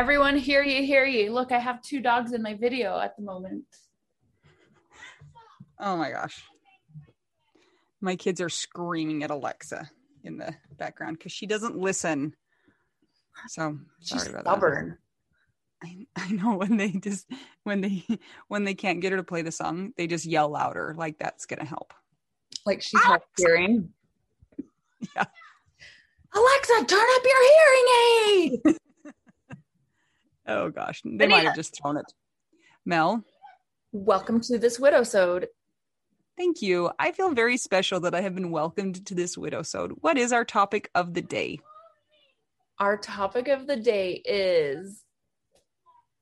Everyone, hear you, hear you. Look, I have two dogs in my video at the moment. Oh my gosh. My kids are screaming at Alexa in the background because she doesn't listen. So She's about stubborn. that. I, I know when they just when they when they can't get her to play the song, they just yell louder. Like that's gonna help. Like she's not hearing. Yeah. Alexa, turn up your hearing aid. Oh gosh, they might have just thrown it. Mel, Welcome to this widowsode. thank you. I feel very special that I have been welcomed to this widowsode. What is our topic of the day? Our topic of the day is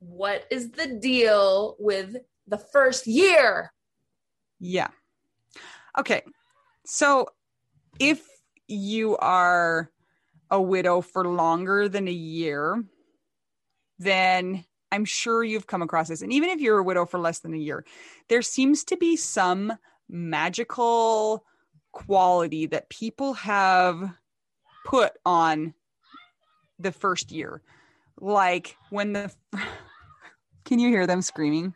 what is the deal with the first year? Yeah. Okay. So if you are a widow for longer than a year, then I'm sure you've come across this. And even if you're a widow for less than a year, there seems to be some magical quality that people have put on the first year. Like when the. Can you hear them screaming?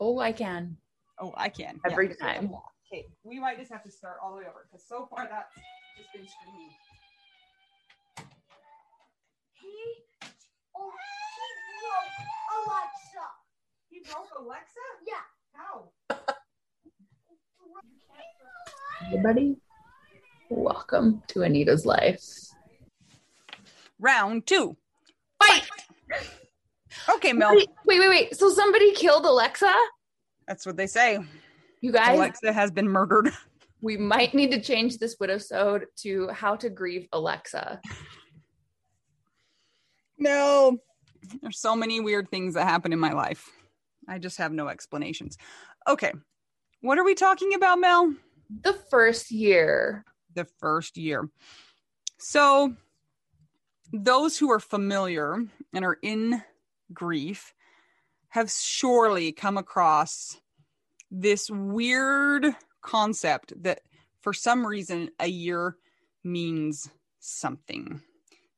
Oh, I can. Oh, I can. Every time. Okay, we might just have to start all the way over because so far that's just been screaming. He, oh, he broke Alexa. He broke Alexa? Yeah. How? Everybody, welcome to Anita's life. Round two. Fight! Okay, Mel. Wait, wait, wait, wait. So somebody killed Alexa? That's what they say. You guys, Alexa has been murdered. we might need to change this widowsode to how to grieve Alexa. No. There's so many weird things that happen in my life. I just have no explanations. Okay. What are we talking about, Mel? The first year. the first year. So, those who are familiar and are in grief have surely come across this weird concept that for some reason a year means something.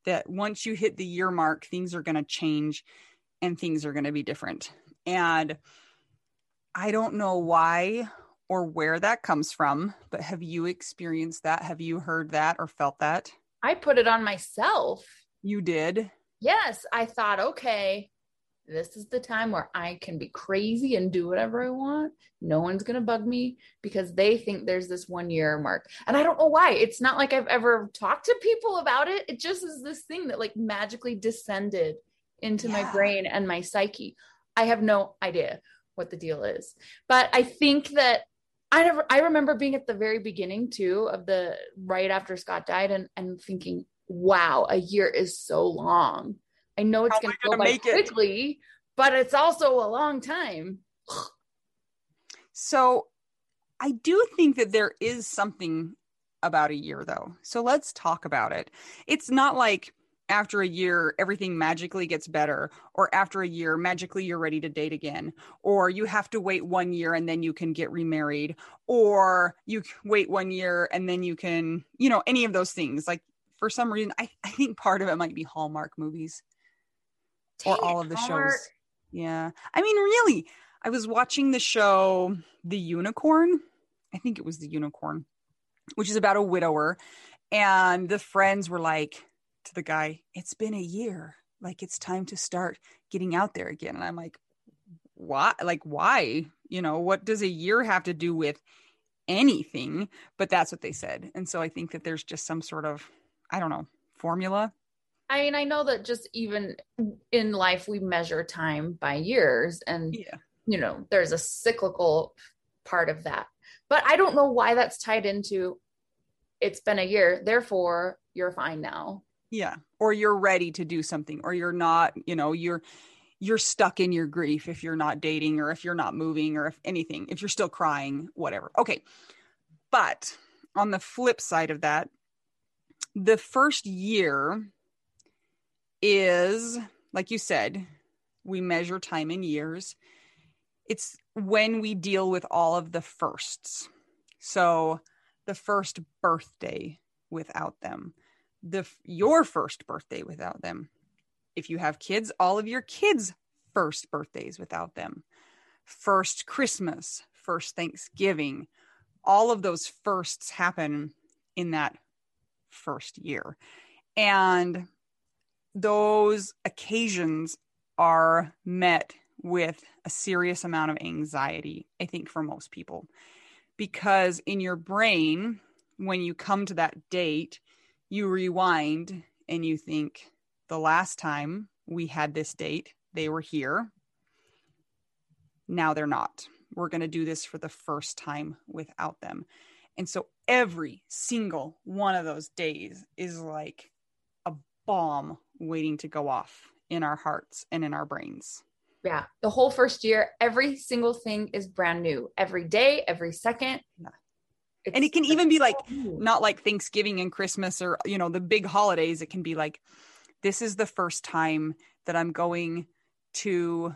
That once you hit the year mark, things are going to change. and things are going to be different. And I don't know why or where that comes from, but have you experienced that? Have you heard that or felt that? I put it on myself. You did. Yes, I thought, okay, this is the time where I can be crazy and do whatever I want. No one's going to bug me because they think there's this one year mark. And I don't know why. It's not like I've ever talked to people about it. It just is this thing that like magically descended into my brain and my psyche. I have no idea what the deal is. But I think that I never I remember being at the very beginning too of the right after Scott died and and thinking, wow, a year is so long. I know it's going to go by make it? quickly, but it's also a long time. So I do think that there is something about a year, though. So let's talk about it. It's not like after a year, everything magically gets better, or after a year, magically you're ready to date again, or you have to wait one year and then you can get remarried, or you wait one year and then you can, you know, any of those things. Like for some reason, I, I think part of it might be Hallmark movies or all of the Hallmark. shows. Yeah. I mean, really, I was watching the show The Unicorn. I think it was The Unicorn, which is about a widower. And the friends were like to the guy, It's been a year. Like, it's time to start getting out there again. And I'm like, Why? Like, why? You know, what does a year have to do with anything? But that's what they said. And so I think that there's just some sort of, I don't know, formula. I mean, I know that just even in life, we measure time by years, and Yeah. you know, there's a cyclical part of that. But I don't know why that's tied into it's been a year, therefore you're fine now. Yeah. Or you're ready to do something or you're not, you know, you're you're stuck in your grief if you're not dating or if you're not moving or if anything, if you're still crying, whatever. Okay. But on the flip side of that, the first year is like you said, we measure time in years. It's when we deal with all of the firsts. So the first birthday without them the your first birthday without them. If you have kids, all of your kids' first birthdays without them. First Christmas, first Thanksgiving, all of those firsts happen in that first year. And those occasions are met with a serious amount of anxiety, I think, for most people. Because in your brain, when you come to that date, you rewind and you think the last time we had this date, they were here. Now they're not. We're going to do this for the first time without them. And so every single one of those days is like a bomb waiting to go off in our hearts and in our brains. Yeah. The whole first year, every single thing is brand new. Every day, every second. Yeah. And it can even be like not like Thanksgiving and Christmas or you know the big holidays. It can be like this is the first time that I'm going to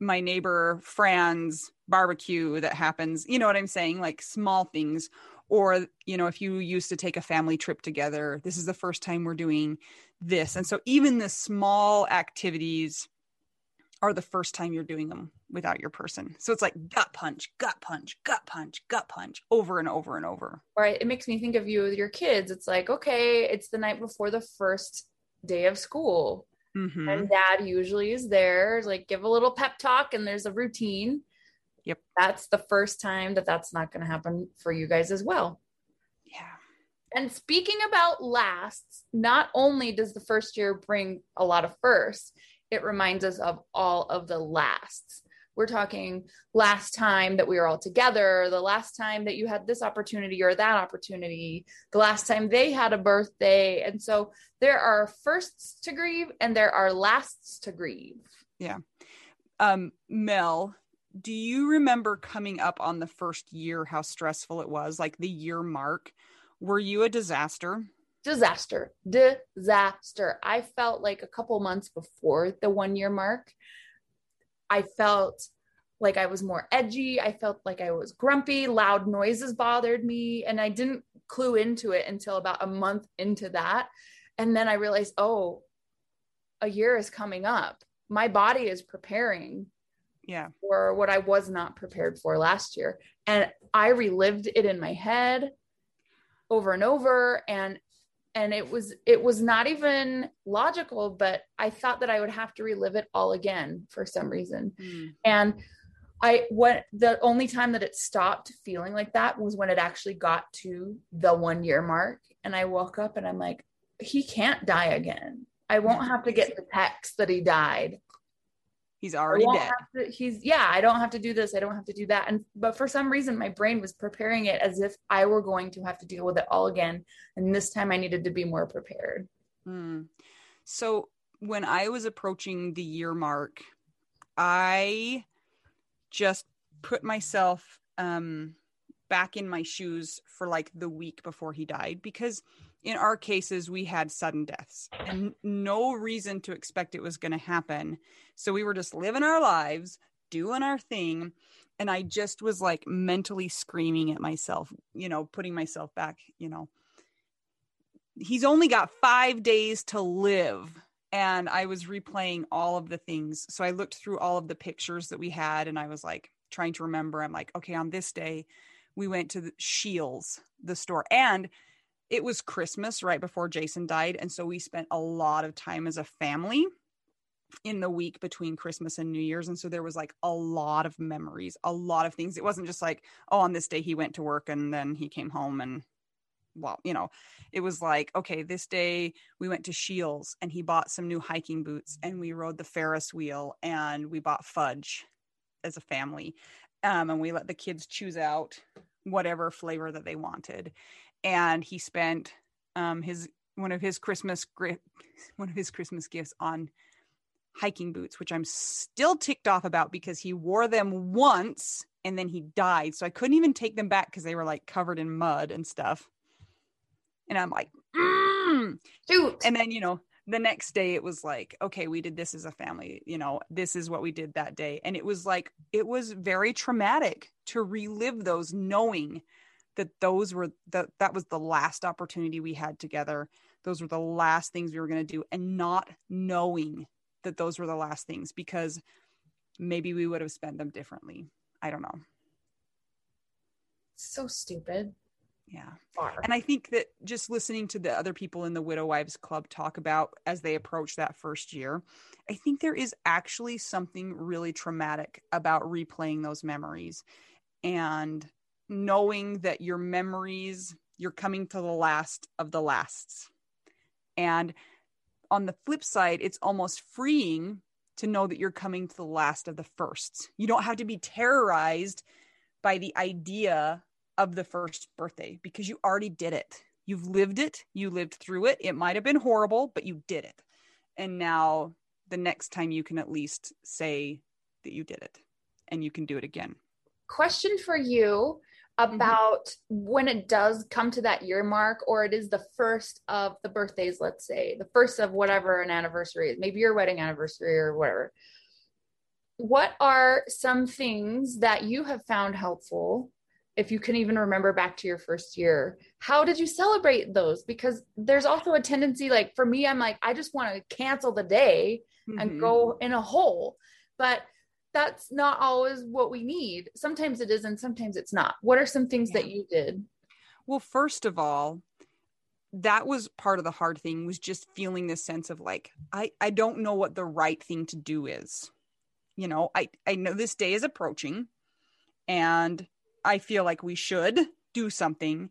my neighbor Fran's barbecue that happens. You know what I'm saying? Like small things. Or, you know, if you used to take a family trip together, this is the first time we're doing this. And so even the small activities are the first time you're doing them without your person. So it's like gut punch, gut punch, gut punch, gut punch over and over and over. or it makes me think of you with your kids. It's like, okay, it's the night before the first day of school. Mhm. And dad usually is there, like give a little pep talk, and there's a routine. Yep. That's the first time that that's not going to happen for you guys as well. Yeah. And speaking about lasts, not only does the first year bring a lot of firsts, it reminds us of all of the lasts. We're talking last time that we were all together, the last time that you had this opportunity or that opportunity, the last time they had a birthday. And so there are firsts to grieve and there are lasts to grieve. Yeah. Um, Mel, do you remember coming up on the first year how stressful it was, like the year mark? Were you a disaster? disaster. Disaster. I felt like a couple months before the one year mark i felt like i was more edgy. I felt like i was grumpy. Loud noises bothered me and i didn't clue into it until about a month into that. And then i realized oh a year is coming up. My body is preparing Yeah. or what I was not prepared for last year. And I relived it in my head over and over and and it was it was not even logical, but I thought that I would have to relive it all again for some reason. Mm. And I what the only time that it stopped feeling like that was when it actually got to the 1 year mark and I woke up and I'm like he can't die again. I won't have to get the text that he died. He's already dead. to- he's yeah, I don't have to do this. I don't have to do that. And but for some reason my brain was preparing it as if I were going to have to deal with it all again. And this time I needed to be more prepared. Mm. So when I was approaching the year mark, I just put myself um, back in my shoes for like the week before he died because in our cases we had sudden deaths and no reason to expect it was going to happen. So we were just living our lives, doing our thing. And I just was like mentally screaming at myself, you know, putting myself back, you know, he's only got five days to live. And I was replaying all of the things. So I looked through all of the pictures that we had and I was like trying to remember. I'm like, okay, on this day, we went to the Shields, the store. And it was Christmas right before Jason died. And so we spent a lot of time as a family in the week between Christmas and New Year's. And so there was like a lot of memories, a lot of things. It wasn't just like, oh, on this day he went to work and then he came home and well, you know, it was like, okay, this day we went to Shields and he bought some new hiking boots and we rode the Ferris wheel and we bought fudge as a family. Um, and we let the kids choose out whatever flavor that they wanted. And he spent um, his one of his Christmas gri- one of his Christmas gifts on hiking boots, which I'm still ticked off about because he wore them once and then he died. So I couldn't even take them back because they were like covered in mud and stuff. And I'm like, mm. Shoot. and then, you know, the next day it was like, okay, we did this as a family. You know, this is what we did that day. And it was like, it was very traumatic to relive those knowing that those were that that was the last opportunity we had together. Those were the last things we were going to do and not knowing that those were the last things because maybe we would have spent them differently. I don't know. so stupid. Yeah. Far. And I think that just listening to the other people in the Widow Wives Club talk about as they approach that first year, I think there is actually something really traumatic about replaying those memories and knowing that your memories, you're coming to the last of the lasts. And on the flip side, it's almost freeing to know that you're coming to the last of the firsts. You don't have to be terrorized by the idea of the first birthday because you already did it. You've lived it, you lived through it. It might have been horrible, but you did it. And now the next time you can at least say that you did it and you can do it again. Question for you about when it does come to that year mark, or it is the first of the birthdays, let's say, the first of whatever an anniversary is, maybe your wedding anniversary or whatever. What are some things that you have found helpful if you can even remember back to your first year how did you celebrate those because there's also a tendency like for me i'm like i just want to cancel the day and Mhm. go in a hole but that's not always what we need sometimes it is and sometimes it's not what are some things that you did Well, first of all, that was part of the hard thing was just feeling this sense of like I I don't know what the right thing to do is. You know, I I know this day is approaching and I feel like we should do something,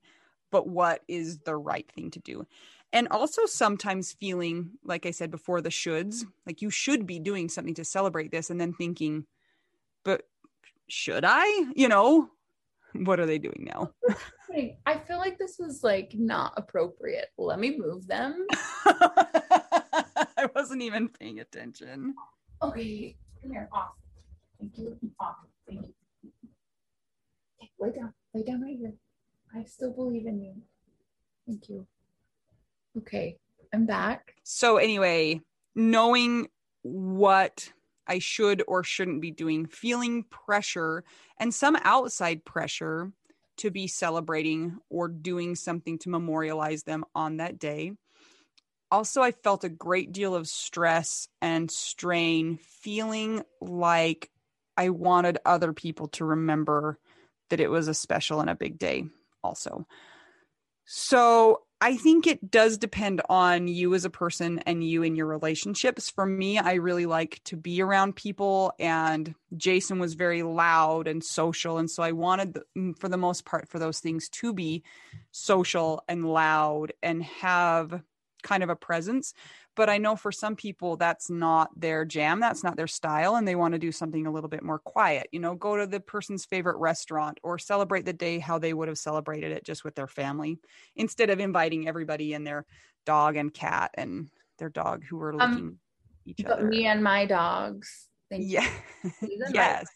but what is the right thing to do? And also sometimes feeling like I said before the shoulds, like you should be doing something to celebrate this and then thinking but should I? You know, what are they doing now? I feel like this is like not appropriate. Let me move them. I wasn't even paying attention. okay come here. Off. Thank you. Off. Thank you. Okay, lay down. Lay down right here. I still believe in you. Thank you okay i'm back So, anyway, knowing what I should or shouldn't be doing, feeling pressure and some outside pressure to be celebrating or doing something to memorialize them on that day. also I felt a great deal of stress and strain, feeling like I wanted other people to remember that it was a special and a big day, also. So I think it does depend on you as a person and you in your relationships. For me, I really like to be around people, and Jason was very loud and social. And so I wanted, for the most part, for those things to be social and loud and have kind of a presence. But I know for some people that's not their jam, that's not their style, and they want to do something a little bit more quiet. You know, go to the person's favorite restaurant or celebrate the day how they would have celebrated it just with their family instead of inviting everybody and their dog and cat and their dog who were Um, looking each But other. me and my dogs. Thank yeah. Yes.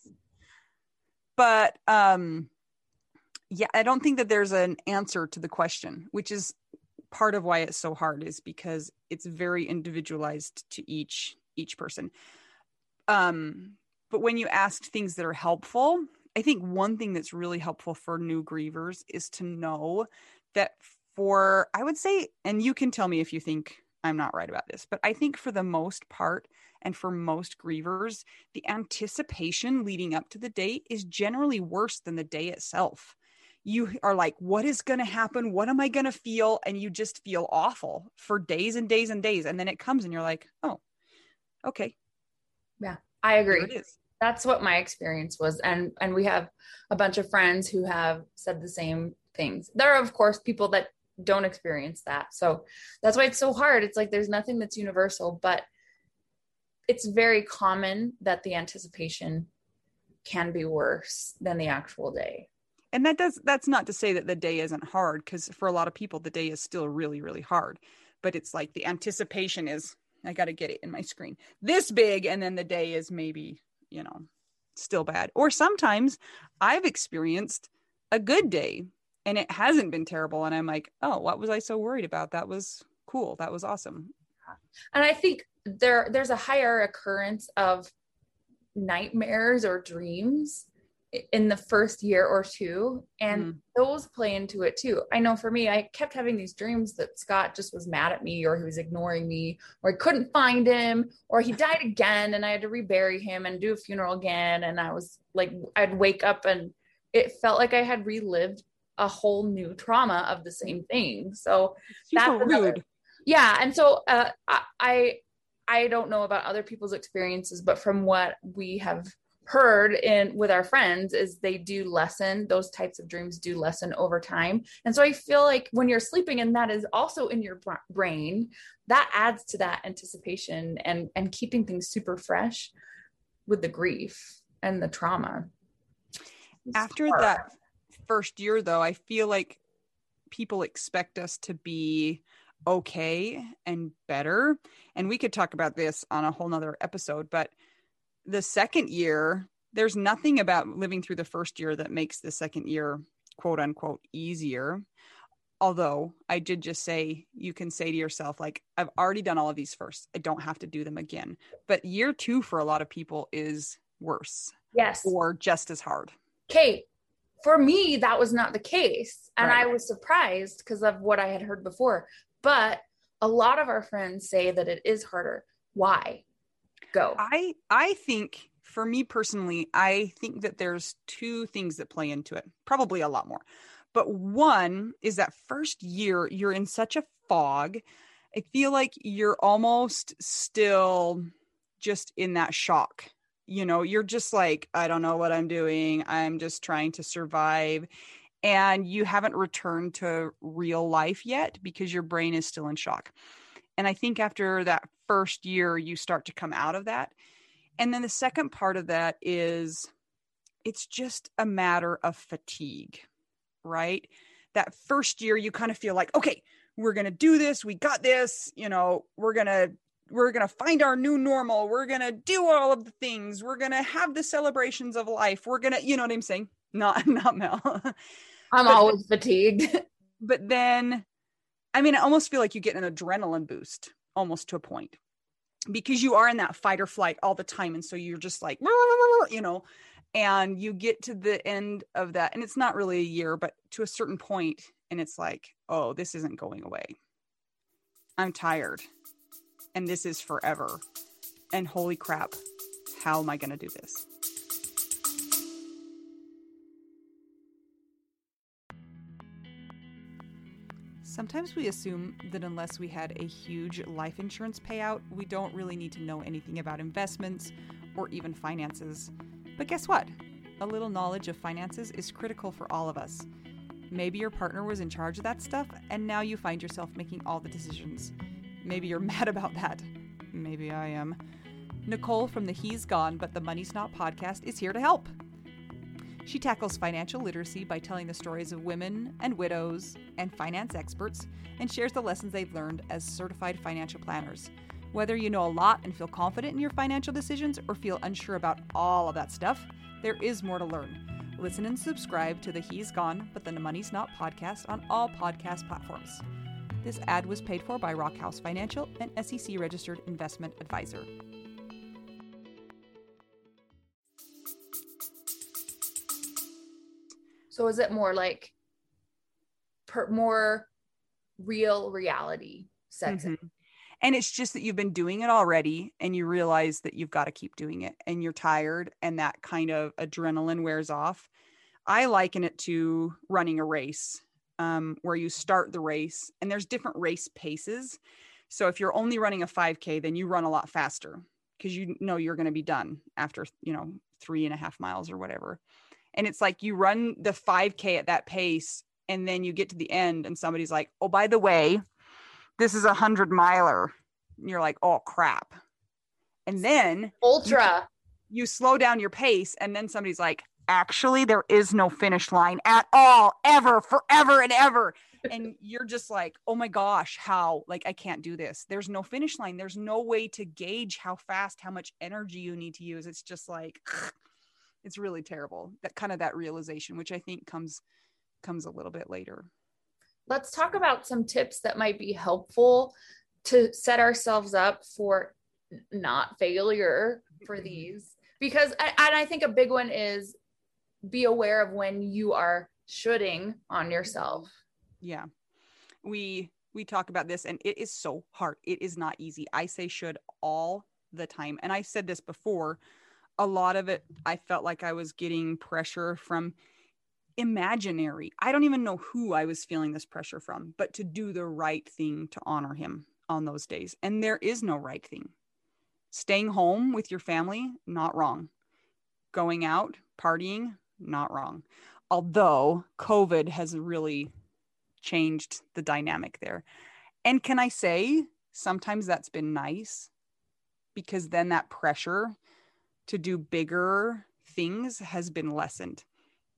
But um yeah, I don't think that there's an answer to the question, which is part of why it's so hard is because it's very individualized to each each person. Um but when you ask things that are helpful, I think one thing that's really helpful for new grievers is to know that for I would say and you can tell me if you think I'm not right about this, but I think for the most part and for most grievers, the anticipation leading up to the date is generally worse than the day itself. You are like, what is going to happen? What am I going to feel? And you just feel awful for days and days and days. And then it comes and you're like, oh, okay, Yeah, I agree. That's what my experience was. And and we have a bunch of friends who have said the same things. There are of course people that don't experience that. So that's why it's so hard. It's like there's nothing that's universal, but it's very common that the anticipation can be worse than the actual day. And that does, that's not to say that the day isn't hard because for a lot of people, the day is still really, really hard. But it's like the anticipation is, I got to get it in my screen this big. And then the day is maybe, you know, still bad. Or sometimes I've experienced a good day and it hasn't been terrible. And I'm like, oh, what was I so worried about? That was cool. That was awesome. And I think there there's a higher occurrence of nightmares or dreams in the first year or two and those play into it too. I know for me I kept having these dreams that Scott just was mad at me or he was ignoring me or I couldn't find him or he died again and I had to rebury him and do a funeral again and I was like I'd wake up and it felt like I had relived a whole new trauma of the same thing. So She's so That's another- rude. yeah and so uh, i i don't know about other people's experiences but from what we have heard in with our friends is they do lessen those types of dreams do lessen over time. And so i feel like when you're sleeping and that is also in your brain that adds to that anticipation and and keeping things super fresh with the grief and the trauma. It's after hard. that first year though i feel like people expect us to be okay and better. And we could talk about this on a whole nother episode but the second year there's nothing about living through the first year that makes the second year quote unquote easier although i did just say you can say to yourself like i've already done all of these first i don't have to do them again but year two for a lot of people is worse yes or just as hard Kate, for me, that was not the case. And Right. I was surprised because of what I had heard before. But a lot of our friends say that it is harder. Why? Go. I I think for me personally, I think that there's two things that play into it. Probably a lot more. But one is that first year you're in such a fog. I feel like you're almost still just in that shock. You know, you're just like, I don't know what I'm doing. I'm just trying to survive. And you haven't returned to real life yet because your brain is still in shock. And I think after that first year, you start to come out of that. And then the second part of that is it's just a matter of fatigue, right? That first year, you kind of feel like, okay, we're going to do this. We got this. You know, we're going to. We're going to find our new normal. We're going to do all of the things. We're going to have the celebrations of life. We're going to, you know what I'm saying? Not, not Mel. I'm but- always fatigued. but then i mean i almost feel like you get an adrenaline boost almost to a point because you are in that fight or flight all the time and so you're just like you know and you get to the end of that and it's not really a year but to a certain point and it's like oh this isn't going away I'm tired. And this is forever. And holy crap, how am I going to do this? Sometimes we assume that unless we had a huge life insurance payout, we don't really need to know anything about investments or even finances. But guess what? A little knowledge of finances is critical for all of us. Maybe your partner was in charge of that stuff, and now you find yourself making all the decisions. Maybe you're mad about that. Maybe I am. Nicole from the He's Gone But the Money's Not podcast is here to help. She tackles financial literacy by telling the stories of women and widows and finance experts and shares the lessons they've learned as certified financial planners. Whether you know a lot and feel confident in your financial decisions or feel unsure about all of that stuff, there is more to learn. Listen and subscribe to the He's Gone But the Money's Not podcast on all podcast platforms. This ad was paid for by Rockhouse Financial, an SEC registered investment advisor. So is it more like per, more real reality in? Mhm. And it's just that you've been doing it already and you realize that you've got to keep doing it and you're tired and that kind of adrenaline wears off. I liken it to running a race um, where you start the race and there's different race paces. So if you're only running a 5K, then you run a lot faster because you know you're going to be done after, you know, three and a half miles or whatever. And it's like you run the 5K at that pace and then you get to the end and somebody's like, oh, by the way, this is a hundred miler. And you're like, oh crap. And then Ultra. you slow down your pace, and then somebody's like, actually, there is no finish line at all, ever, forever and ever. And you're just like, oh my gosh, how? Like, I can't do this. There's no finish line. There's no way to gauge how fast, how much energy you need to use. It's just like, it's really terrible. That kind of that realization, which I think comes comes a little bit later. Let's talk about some tips that might be helpful to set ourselves up for not failure for mm-hmm. these. Because, and I think a big one is be aware of when you are shoulding on yourself. Yeah. We we talk about this and it is so hard. It is not easy. I say should all the time. And I said this before. A lot of it I felt like I was getting pressure from imaginary. I don't even know who I was feeling this pressure from, but to do the right thing to honor him on those days. And there is no right thing. Staying home with your family, not wrong. Going out, partying, not wrong. Although COVID has really changed the dynamic there. And can I say, sometimes that's been nice because then that pressure to do bigger things has been lessened.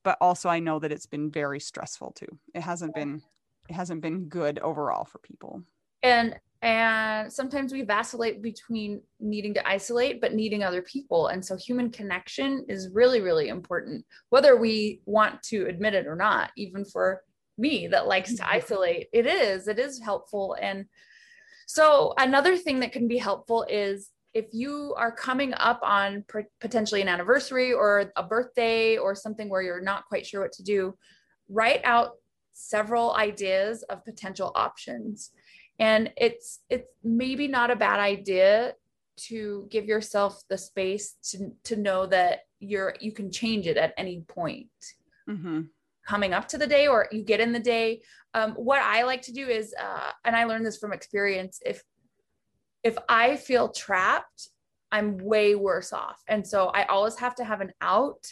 But also, I know that it's been very stressful too. It hasn't been. It hasn't been good overall for people. And and sometimes we vacillate between needing to isolate but needing other people and so human connection is really really important whether we want to admit it or not even for me that likes to mm-hmm. isolate it is it is helpful and so another thing that can be helpful is if you are coming up on potentially an anniversary or a birthday or something where you're not quite sure what to do write out several ideas of potential options. And it's it's maybe not a bad idea to give yourself the space to to know that you're you can change it at any point. Mm-hmm. coming up to the day or you get in the day. Um, what i like to do is uh, and i learned this from experience if if i feel trapped i'm way worse off and so i always have to have an out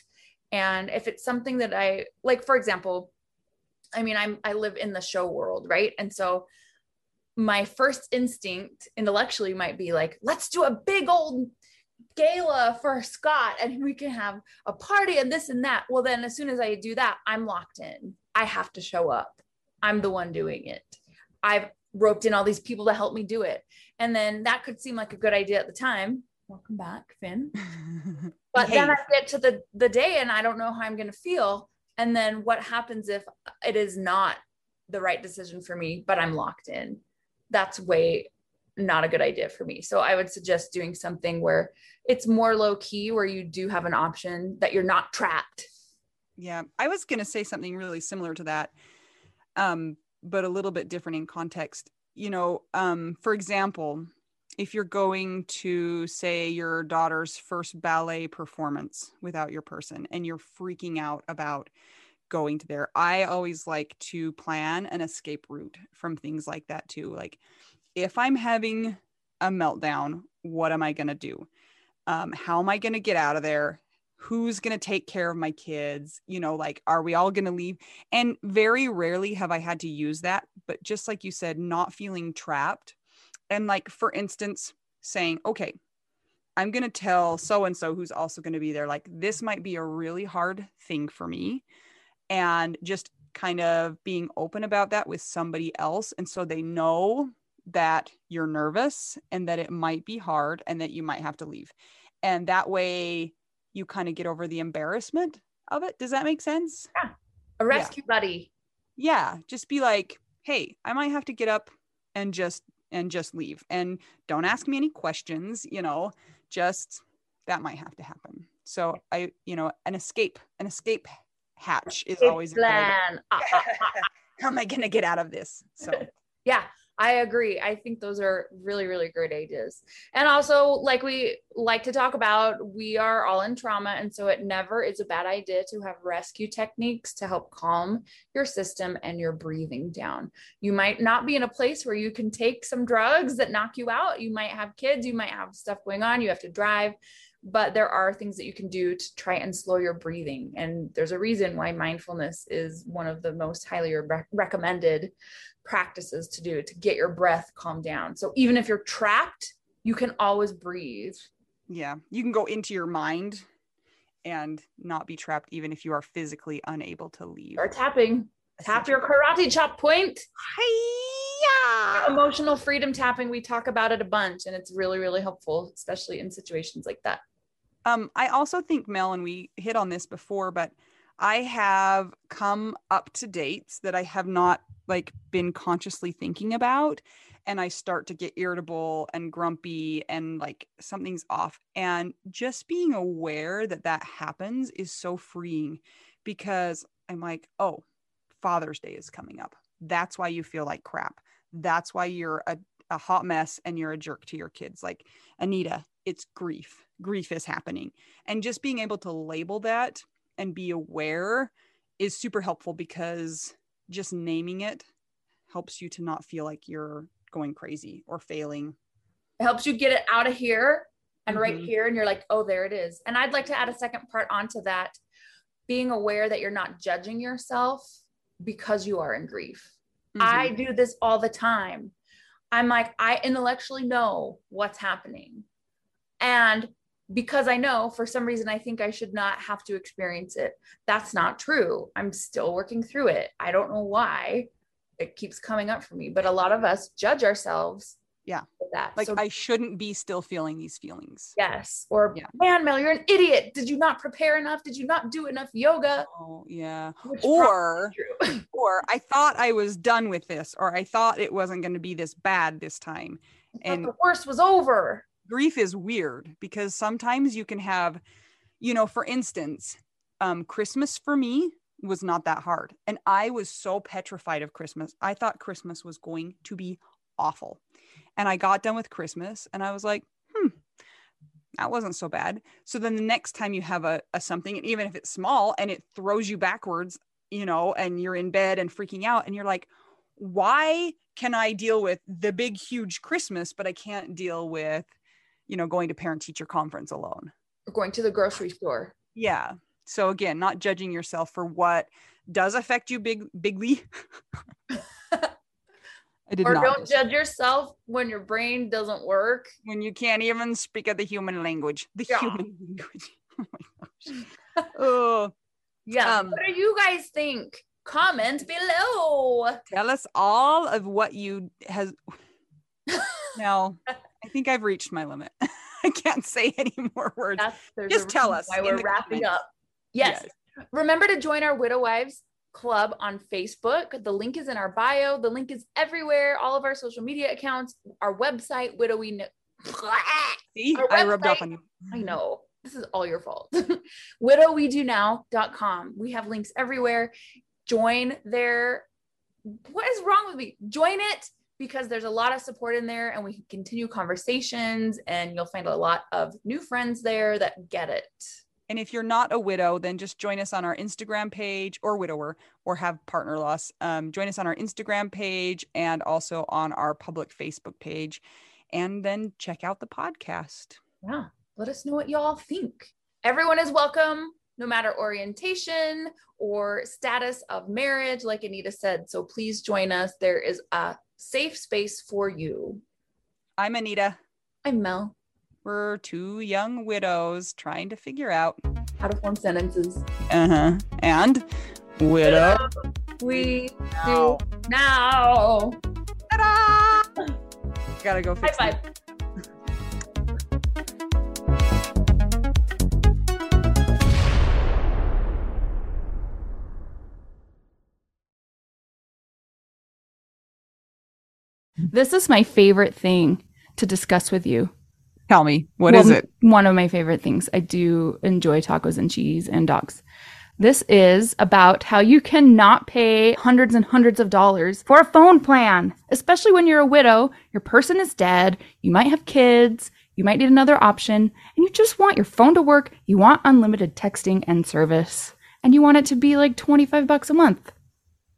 and if it's something that i like for example i mean i'm i live in the show world right and so my first instinct intellectually might be like let's do a big old gala for Scott and we can have a party and this and that. Well, then as soon as I do that, I'm locked in. I have to show up. I'm the one doing it. I've roped in all these people to help me do it. And then that could seem like a good idea at the time. Welcome back, Finn. But then I get to the the day and I don't know how I'm going to feel. And then what happens if it is not the right decision for me, but I'm locked in? That's way not a good idea for me. So I would suggest doing something where it's more low key, where you do have an option that you're not trapped. Yeah, I was going to say something really similar to that, um, but a little bit different in context. you know, um, for example, if you're going to say your daughter's first ballet performance without your person and you're freaking out about going to there, I always like to plan an escape route from things like that too. Like if I'm having a meltdown, what am I going to do? Um, how am I going to get out of there? Who's going to take care of my kids? You know, like, are we all going to leave? And very rarely have I had to use that. But just like you said, not feeling trapped and like for instance saying okay i'm going to tell so and so who's also going to be there like this might be a really hard thing for me and just kind of being open about that with somebody else and so they know that you're nervous and that it might be hard and that you might have to leave and that way you kind of get over the embarrassment of it. Does that make sense? Yeah. A rescue yeah. buddy. Yeah. Just be like hey i might have to get up and just and just leave. And don't ask me any questions you know just that might have to happen. So i you know an escape an escape hatch is always a plan. How am i going to get out of this? So yeah I agree. I think those are really, really great ideas. And also, like we like to talk about, we are all in trauma. And so it never is a bad idea to have rescue techniques to help calm your system and your breathing down. You might not be in a place where you can take some drugs that knock you out. You might have kids, you might have stuff going on, you have to drive but there are things that you can do to try and slow your breathing. And there's a reason why mindfulness is one of the most highly re- recommended practices to do to get your breath calm down. So even if you're trapped you can always breathe. Yeah you can go into your mind and not be trapped even if you are physically unable to leave. Or tapping. Tap your karate chop point. Hi-ya! emotional freedom tapping we talk about it a bunch and it's really really helpful especially in situations like that um, I also think, Mel, and we hit on this before, but I have come up to dates that I have not like been consciously thinking about. And I start to get irritable and grumpy and like something's off. And just being aware that that happens is so freeing because I'm like, oh, Father's Day is coming up. That's why you feel like crap. That's why you're a, a hot mess and you're a jerk to your kids. Like, Anita, it's grief. Grief is happening. And just being able to label that and be aware is super helpful because just naming it helps you to not feel like you're going crazy or failing. It helps you get it out of here and mm-hmm. right here. And you're like, oh, there it is. And I'd like to add a second part onto that being aware that you're not judging yourself because you are in grief. Mm-hmm. I do this all the time. I'm like, I intellectually know what's happening. And because I know for some reason I think I should not have to experience it. That's not true. I'm still working through it. I don't know why it keeps coming up for me, but a lot of us judge ourselves. Yeah. that. Like so, I shouldn't be still feeling these feelings. Yes. Or yeah. man, Mel, you're an idiot. Did you not prepare enough? Did you not do enough yoga? Oh, yeah. or or I thought I was done with this, or I thought it wasn't going to be this bad this time. and the worst was over grief is weird because sometimes you can have, you know, for instance, um, Christmas for me was not that hard. And I was so petrified of Christmas. I thought Christmas was going to be awful. And I got done with Christmas and I was like, hmm, that wasn't so bad. So then the next time you have a, a something, and even if it's small and it throws you backwards, you know, and you're in bed and freaking out, and you're like, why can I deal with the big, huge Christmas, but I can't deal with you know, going to parent teacher conference alone. Or going to the grocery store. Yeah. So again, not judging yourself for what does affect you big bigly. I did or not don't judge yourself when your brain doesn't work. When you can't even speak of the human language. The yeah. human language. Oh my gosh. oh. Yeah. Um, what do you guys think? Comment below. Tell us all of what you has no. I think I've reached my limit. I can't say any more words. Just tell us. Why we're wrapping comments. up. Yes. yes. Remember to join our Widow Wives Club on Facebook. The link is in our bio. The link is everywhere. All of our social media accounts, our website, Widowy. No- See, website, I rubbed off on you. I know. This is all your fault. widowwedonow.com. We have links everywhere. Join there. What is wrong with me? Join it because there's a lot of support in there and we can continue conversations and you'll find a lot of new friends there that get it. And if you're not a widow, then just join us on our Instagram page or widower or have partner loss. Um, join us on our Instagram page and also on our public Facebook page. And then check out the podcast. Yeah. Let us know what y'all think. Everyone is welcome, no matter orientation or status of marriage, like Anita said. So please join us. There is a safe space for you. I'm Anita. I'm Mel. We're two young widows trying to figure out. How to form sentences. Uh huh. And widow. We Now. do now. Ta-da! Gotta go High fix five. it. This is my favorite thing to discuss with you. Tell me, what Well, is it? One of my favorite things. I do enjoy tacos and cheese and dogs. This is about how you cannot pay hundreds and hundreds of dollars for a phone plan, especially when you're a widow, your person is dead, you might have kids, you might need another option, and you just want your phone to work, you want unlimited texting and service, and you want it to be like 25 bucks a month.